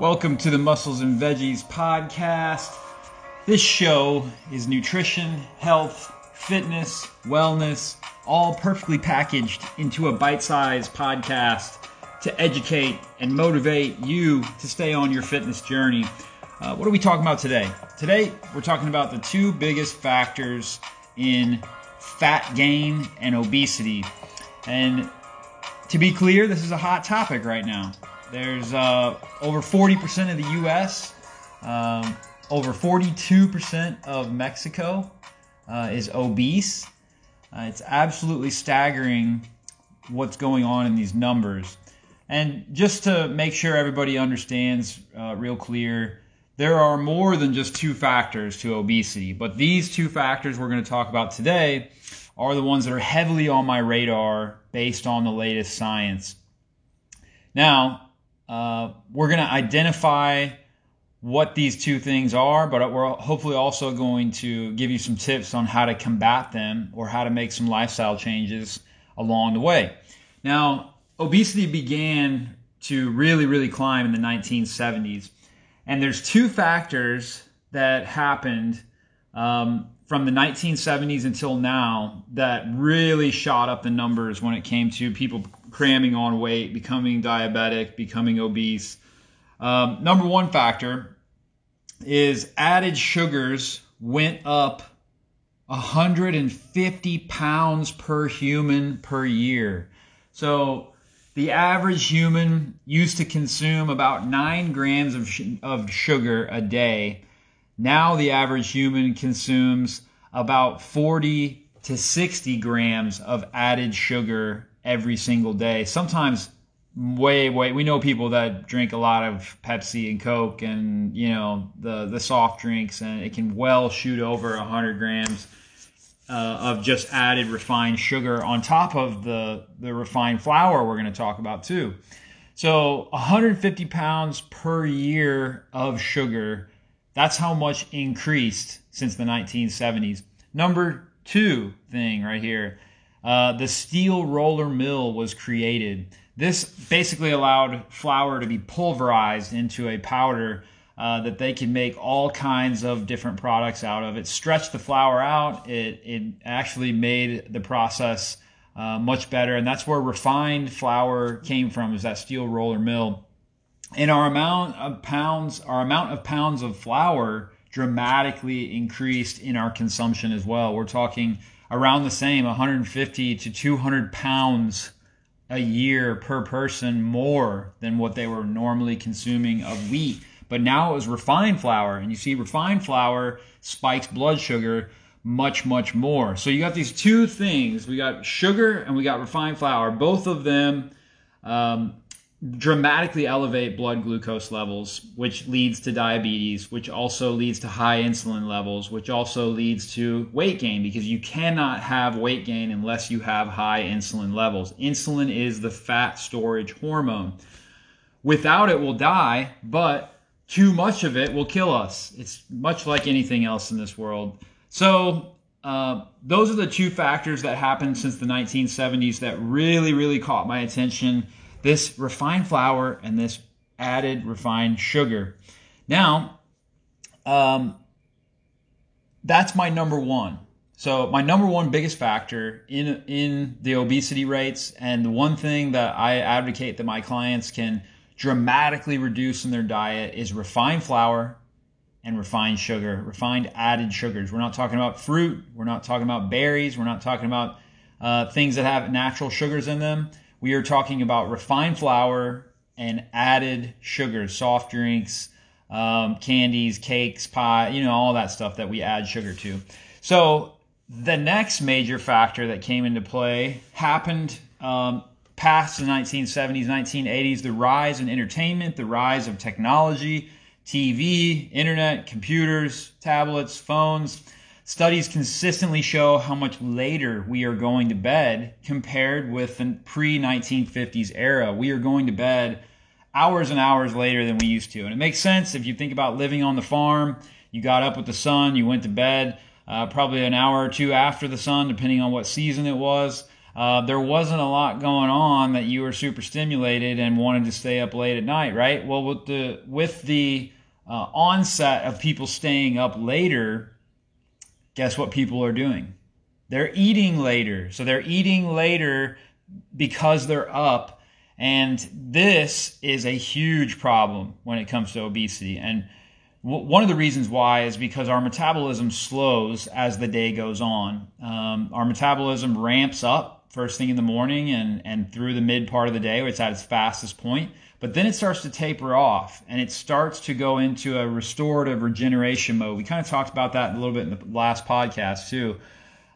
Welcome to the Muscles and Veggies podcast. This show is nutrition, health, fitness, wellness, all perfectly packaged into a bite sized podcast to educate and motivate you to stay on your fitness journey. Uh, what are we talking about today? Today, we're talking about the two biggest factors in fat gain and obesity. And to be clear, this is a hot topic right now. There's uh, over 40% of the U.S., um, over 42% of Mexico uh, is obese. Uh, it's absolutely staggering what's going on in these numbers. And just to make sure everybody understands uh, real clear, there are more than just two factors to obesity, but these two factors we're going to talk about today are the ones that are heavily on my radar based on the latest science. Now, uh, we're going to identify what these two things are, but we're hopefully also going to give you some tips on how to combat them or how to make some lifestyle changes along the way. Now, obesity began to really, really climb in the 1970s. And there's two factors that happened um, from the 1970s until now that really shot up the numbers when it came to people cramming on weight, becoming diabetic, becoming obese. Um, number one factor is added sugars went up 150 pounds per human per year. So the average human used to consume about nine grams of, of sugar a day. Now the average human consumes about 40 to 60 grams of added sugar every single day. Sometimes way way we know people that drink a lot of Pepsi and Coke and you know the the soft drinks and it can well shoot over 100 grams uh, of just added refined sugar on top of the the refined flour we're going to talk about too. So 150 pounds per year of sugar. That's how much increased since the 1970s. Number two thing right here, uh, the steel roller mill was created. This basically allowed flour to be pulverized into a powder uh, that they can make all kinds of different products out of. It stretched the flour out. It, it actually made the process uh, much better, and that's where refined flour came from. Is that steel roller mill? And our amount of pounds, our amount of pounds of flour dramatically increased in our consumption as well. We're talking around the same, 150 to 200 pounds a year per person more than what they were normally consuming of wheat. But now it was refined flour, and you see, refined flour spikes blood sugar much, much more. So you got these two things we got sugar and we got refined flour. Both of them um, dramatically elevate blood glucose levels, which leads to diabetes, which also leads to high insulin levels, which also leads to weight gain because you cannot have weight gain unless you have high insulin levels. Insulin is the fat storage hormone. Without it, we'll die, but too much of it will kill us. It's much like anything else in this world. So, uh, those are the two factors that happened since the 1970s that really, really caught my attention this refined flour and this added refined sugar. Now, um, that's my number one. So my number one biggest factor in in the obesity rates, and the one thing that I advocate that my clients can dramatically reduce in their diet is refined flour and refined sugar, refined added sugars. We're not talking about fruit. We're not talking about berries. We're not talking about uh, things that have natural sugars in them we are talking about refined flour and added sugars, soft drinks, um, candies, cakes, pie, you know, all that stuff that we add sugar to. So the next major factor that came into play happened um, past the 1970s, 1980s, the rise in entertainment, the rise of technology, TV, internet, computers, tablets, phones. Studies consistently show how much later we are going to bed compared with the pre 1950s era. We are going to bed hours and hours later than we used to. And it makes sense if you think about living on the farm. You got up with the sun, you went to bed uh, probably an hour or two after the sun, depending on what season it was. uh, there wasn't a lot going on that you were super stimulated and wanted to stay up late at night, right? Well, with the with the uh, onset of people staying up later, guess what people are doing? They're eating later. So they're eating later because they're up. And this is a huge problem when it comes to obesity. And w- one of the reasons why is because our metabolism slows as the day goes on. Um, our metabolism ramps up first thing in the morning and, and through the mid part of the day, where it's at its fastest point. But then it starts to taper off and it starts to go into a restorative regeneration mode. We kind of talked about that a little bit in the last podcast too.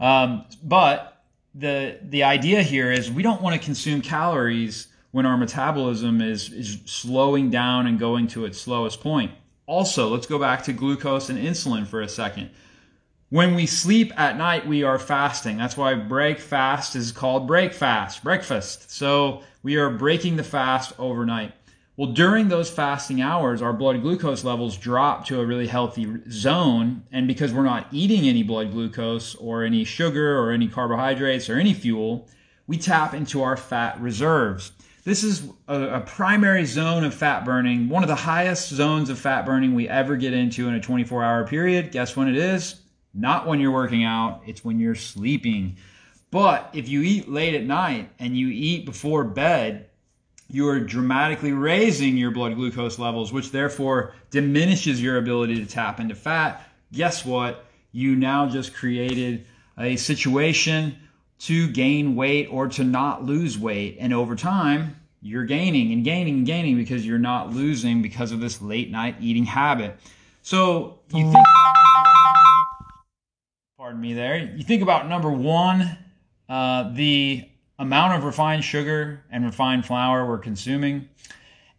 Um, but the the idea here is we don't want to consume calories when our metabolism is is slowing down and going to its slowest point. Also, let's go back to glucose and insulin for a second. When we sleep at night, we are fasting. That's why break fast is called break fast, breakfast. So we are breaking the fast overnight. Well, during those fasting hours, our blood glucose levels drop to a really healthy zone. And because we're not eating any blood glucose or any sugar or any carbohydrates or any fuel, we tap into our fat reserves. This is a, a, primary zone of fat burning, one of the highest zones of fat burning we ever get into in a 24 hour period. Guess when it is? Not when you're working out, it's when you're sleeping. But if you eat late at night and you eat before bed, you are dramatically raising your blood glucose levels, which therefore diminishes your ability to tap into fat. Guess what? You now just created a situation to gain weight or to not lose weight. And over time, you're gaining and gaining and gaining because you're not losing because of this late night eating habit. So you think mm. Pardon me there. You think about number one, uh, the amount of refined sugar and refined flour we're consuming,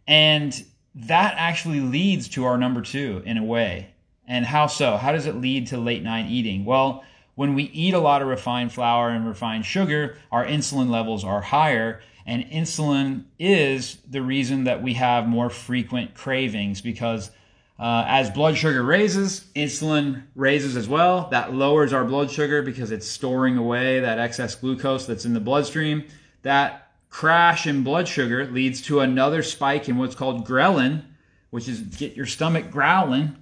and that actually leads to our number two in a way. And how so? How does it lead to late night eating? Well, when we eat a lot of refined flour and refined sugar, our insulin levels are higher. And insulin is the reason that we have more frequent cravings because uh, as blood sugar raises, insulin raises as well. That lowers our blood sugar because it's storing away that excess glucose that's in the bloodstream. That crash in blood sugar leads to another spike in what's called ghrelin, which is get your stomach growling.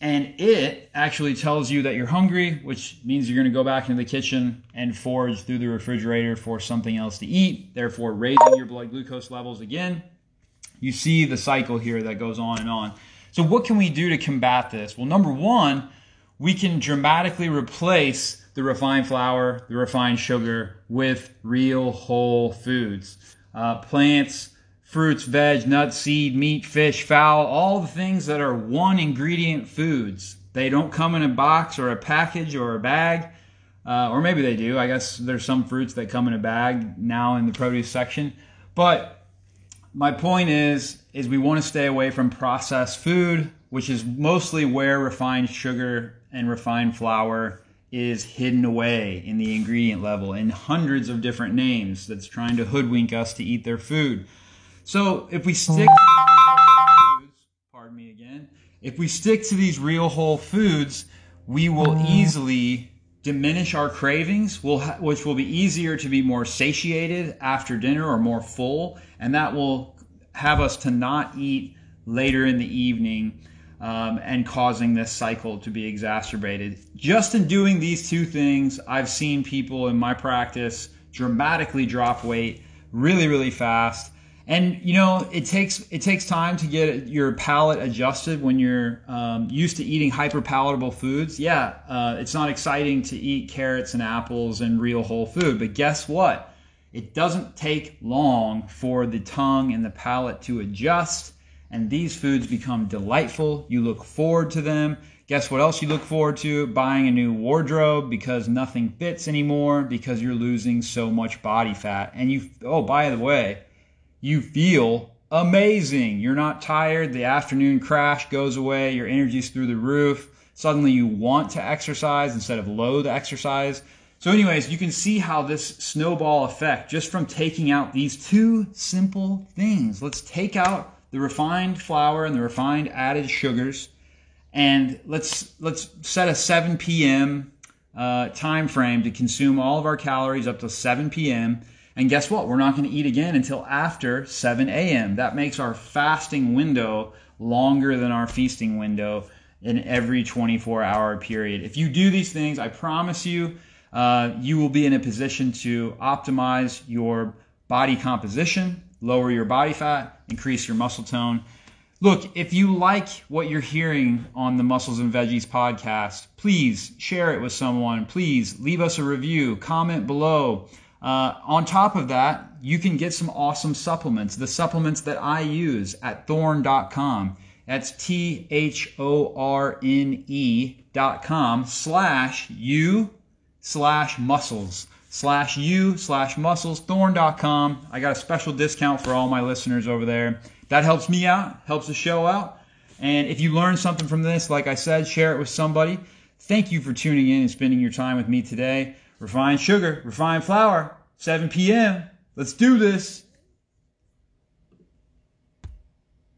And it actually tells you that you're hungry, which means you're going to go back into the kitchen and forage through the refrigerator for something else to eat, therefore raising your blood glucose levels again. You see the cycle here that goes on and on. So, what can we do to combat this? Well, number one, we can dramatically replace the refined flour, the refined sugar with real whole foods. Uh, plants, fruits, veg, nuts, seed, meat, fish, fowl, all the things that are one ingredient foods. They don't come in a box or a package or a bag. Uh, or maybe they do. I guess there's some fruits that come in a bag now in the produce section. But my point is is we want to stay away from processed food, which is mostly where refined sugar and refined flour is hidden away in the ingredient level in hundreds of different names that's trying to hoodwink us to eat their food. So if we stick to foods, pardon me again, if we stick to these real whole foods, we will mm. easily diminish our cravings, which will be easier to be more satiated after dinner or more full, and that will have us to not eat later in the evening um, and causing this cycle to be exacerbated. Just in doing these two things, I've seen people in my practice dramatically drop weight really, really fast. And you know it takes it takes time to get your palate adjusted when you're um, used to eating hyper palatable foods. Yeah uh, it's not exciting to eat carrots and apples and real whole food but guess what it doesn't take long for the tongue and the palate to adjust and these foods become delightful you look forward to them guess what else you look forward to buying a new wardrobe because nothing fits anymore because you're losing so much body fat and you oh by the way you feel amazing. You're not tired. The afternoon crash goes away. Your energy's through the roof. Suddenly you want to exercise instead of loathe exercise. So, anyways, you can see how this snowball effect just from taking out these two simple things. Let's take out the refined flour and the refined added sugars, and let's let's set a 7 p.m. uh, time frame to consume all of our calories up to 7 p.m. And guess what? We're not going to eat again until after 7 a.m. That makes our fasting window longer than our feasting window in every 24 hour period. If you do these things, I promise you, uh, you will be in a position to optimize your body composition, lower your body fat, increase your muscle tone. Look, if you like what you're hearing on the Muscles and Veggies podcast, please share it with someone. Please leave us a review, comment below. Uh, on top of that, you can get some awesome supplements. The supplements that I use at thorne.com. That's T H O R N E dot com slash you slash muscles slash you slash muscles thorne.com. I got a special discount for all my listeners over there. That helps me out, helps the show out. And if you learned something from this, like I said, share it with somebody. Thank you for tuning in and spending your time with me today. Refined sugar, refined flour, 7 p.m. Let's do this.